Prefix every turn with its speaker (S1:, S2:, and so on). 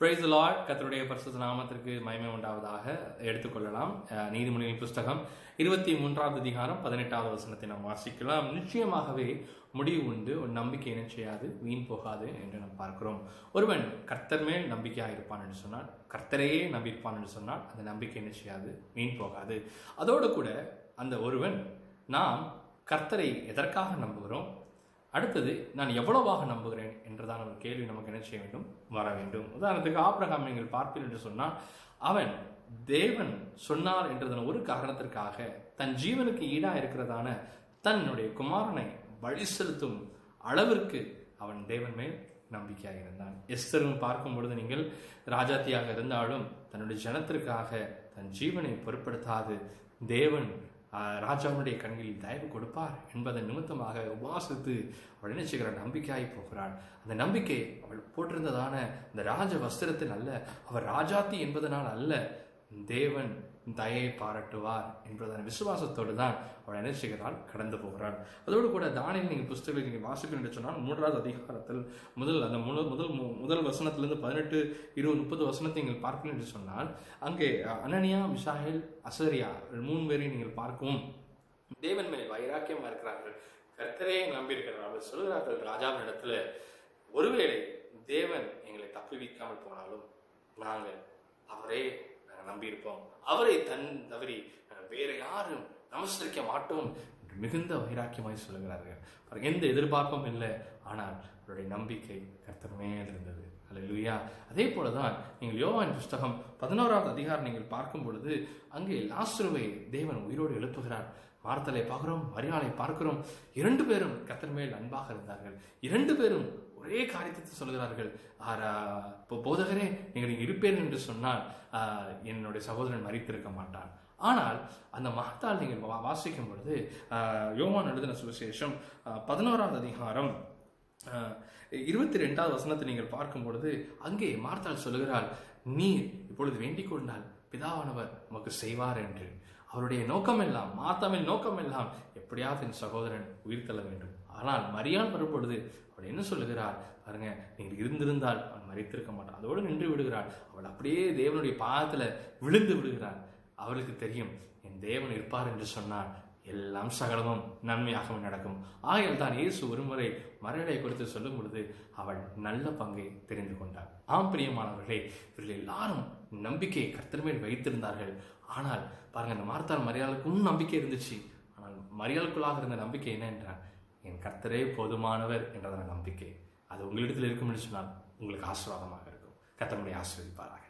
S1: Price Lord கத்தருடைய பரிசுத்த நாமத்திற்கு மயமை உண்டாவதாக எடுத்துக்கொள்ளலாம். நீதிமொழியின் புஸ்தகம் இருபத்தி மூன்றாவது அதிகாரம் பதினெட்டாவது வசனத்தை நாம் வாசிக்கலாம். நிச்சயமாகவே முடிவு உண்டு. ஒரு நம்பிக்கை என்ன செய்யாது? வீண் போகாது என்று நாம் பார்க்கிறோம். ஒருவன் கர்த்தர் மேல் நம்பிக்கையாக இருப்பான் என்று சொன்னால் கர்த்தரையே நம்பியிருப்பான் என்று சொன்னால் அந்த நம்பிக்கை என்ன செய்யாது? வீண் போகாது. அதோடு கூட அந்த ஒருவன் நாம் கர்த்தரை எதற்காக நம்புகிறோம்? அடுத்தது நான் எவ்வளவாக நம்புகிறேன் என்றதான ஒரு கேள்வி நமக்கு என்ன செய்ய வேண்டும்? வர வேண்டும். உதாரணத்துக்கு ஆப்ரஹாம் நீங்கள் பார்ப்பீர் என்று சொன்னால் அவன் தேவன் சொன்னார் என்றதன் ஒரு காரணத்திற்காக தன் ஜீவனுக்கு ஈடா இருக்கிறதான தன்னுடைய குமாரனை வழி செலுத்தும் அளவிற்கு அவன் தேவன் மேல் நம்பிக்கையாக இருந்தான். எஸ்தரும் பார்க்கும் பொழுது நீங்கள் ராஜாத்தியாக இருந்தாலும் தன்னுடைய ஜனத்திற்காக தன் ஜீவனை பொருட்படுத்தாது. தேவன் ராஜாவுடைய கண்களில் தயவு கொடுப்பார் என்பதன் நிமித்தமாக உபாசித்து அவள் என்ன செய்கிறாள்? போகிறாள். அந்த நம்பிக்கை அவள் போட்டிருந்ததான அந்த ராஜ வஸ்திரத்தில் அல்ல அவர் ராஜாத்தி என்பதனால் அல்ல தேவன் தயை பாராட்டுவார் என்பதான விசுவாசத்தோடு தான் அவள் என்ன செய்கிறாள் கடந்து போகிறாள் அதோடு கூட தானியில் நீங்கள் புஸ்தகங்களை நீங்கள் வாசிக்கணும் என்று சொன்னால் மூன்றாவது அதிகாரத்தில் முதல் அந்த முதல் முதல் மு- முதல் வசனத்திலிருந்து பதினெட்டு இருபது முப்பது வசனத்தை நீங்கள் பார்க்கணும் என்று சொன்னால் அங்கே அனனியா மிஷாஹில் அசரியா மூணு பேரையும் நீங்கள் பார்க்கவும். தேவன் மேல் வைராக்கியமாக இருக்கிறார்கள். கர்த்தரையே நம்பியிருக்கிறார்கள் அவர் சொல்கிறார்கள். ராஜாவின் இடத்துல ஒருவேளை தேவன் எங்களை தப்புவிக்காமல் போனாலும் நாங்கள் அவரே நம்பியிருப்போம். அவரை தன் தவறி வேறு வேற யாரும் நமஸ்கரிக்க மாட்டோம் என்று மிகுந்த வைராக்கியமாய் சொல்லுகிறார்கள். பாருங்க, எந்த எதிர்பார்ப்பும் இல்லை. ஆனால் அவருடைய நம்பிக்கை கர்த்தர் மேல் இருந்தது. அல்லேலூயா அதே போல தான் நீங்கள் யோவான் புஸ்தகம் பதினோராவது அதிகாரம் நீங்கள் பார்க்கும் பொழுது அங்கே லாஸ்ருவை தேவன் உயிரோடு எழுப்புகிறார். மார்த்தலை பார்க்கிறோம் மரியாதை பார்க்கிறோம். இரண்டு பேரும் கத்தன் மேல் அன்பாக இருந்தார்கள். இரண்டு பேரும் ஒரே காரியத்தை சொல்கிறார்கள். ஆரா, இப்போ போதகரே நீங்கள் இருப்பேன் என்று சொன்னால் என்னுடைய சகோதரன் மறித்திருக்க மாட்டான். ஆனால் அந்த மகத்தால் நீங்கள் வா- வாசிக்கும் பொழுது யோமான் எழுதின சுவிசேஷம் பதினோராவது அதிகாரம் இருபத்தி ரெண்டாவது வசனத்தை நீங்கள் பார்க்கும் பொழுது அங்கே மார்த்தால் சொல்லுகிறாள் நீர் இப்பொழுது வேண்டிக் கொண்டால் பிதாவானவர் உமக்கு செய்வார் என்று. அவருடைய நோக்கமெல்லாம் நோக்கம் எல்லாம் எப்படியாவது என் சகோதரன் உயிர் தள்ள வேண்டும். ஆனால் மரியான் வரும்பொழுது அவள் என்ன சொல்லுகிறார் பாருங்க நீங்கள் இருந்திருந்தால் அவன் மறித்திருக்க மாட்டான். அதோடு நின்று விடுகிறாள். அவள் அப்படியே தேவனுடைய பாதத்தில் விழுந்து விடுகிறாள். அவளுக்கு தெரியும் என் தேவன் இருப்பார் என்று சொன்னால் எல்லாம் சகலமும் நன்மையாகவும் நடக்கும். ஆகையால் தான் இயேசு ஒருமுறை மரணை குறித்து சொல்லும் பொழுது அவள் நல்ல பங்கை தெரிந்து கொண்டாள். ஆம் பிரியமானவர்களே இவர்கள் எல்லாரும் நம்பிக்கையை கர்த்தர் மேல் வைத்திருந்தார்கள். ஆனால் பாருங்க அந்த மார்த்தாள் மரியாளுக்கும் நம்பிக்கை இருந்துச்சு. ஆனால் மரியாளுக்குள்ளாக இருந்த நம்பிக்கை என்ன என்றால் என் கர்த்தரே போதுமானவர் என்றதான நம்பிக்கை. அது உங்களிடத்தில் இருக்கும் சொன்னால் உங்களுக்கு ஆசீர்வாதமாக இருக்கும். கர்த்தருடைய ஆசீர்வதிப்பாராக.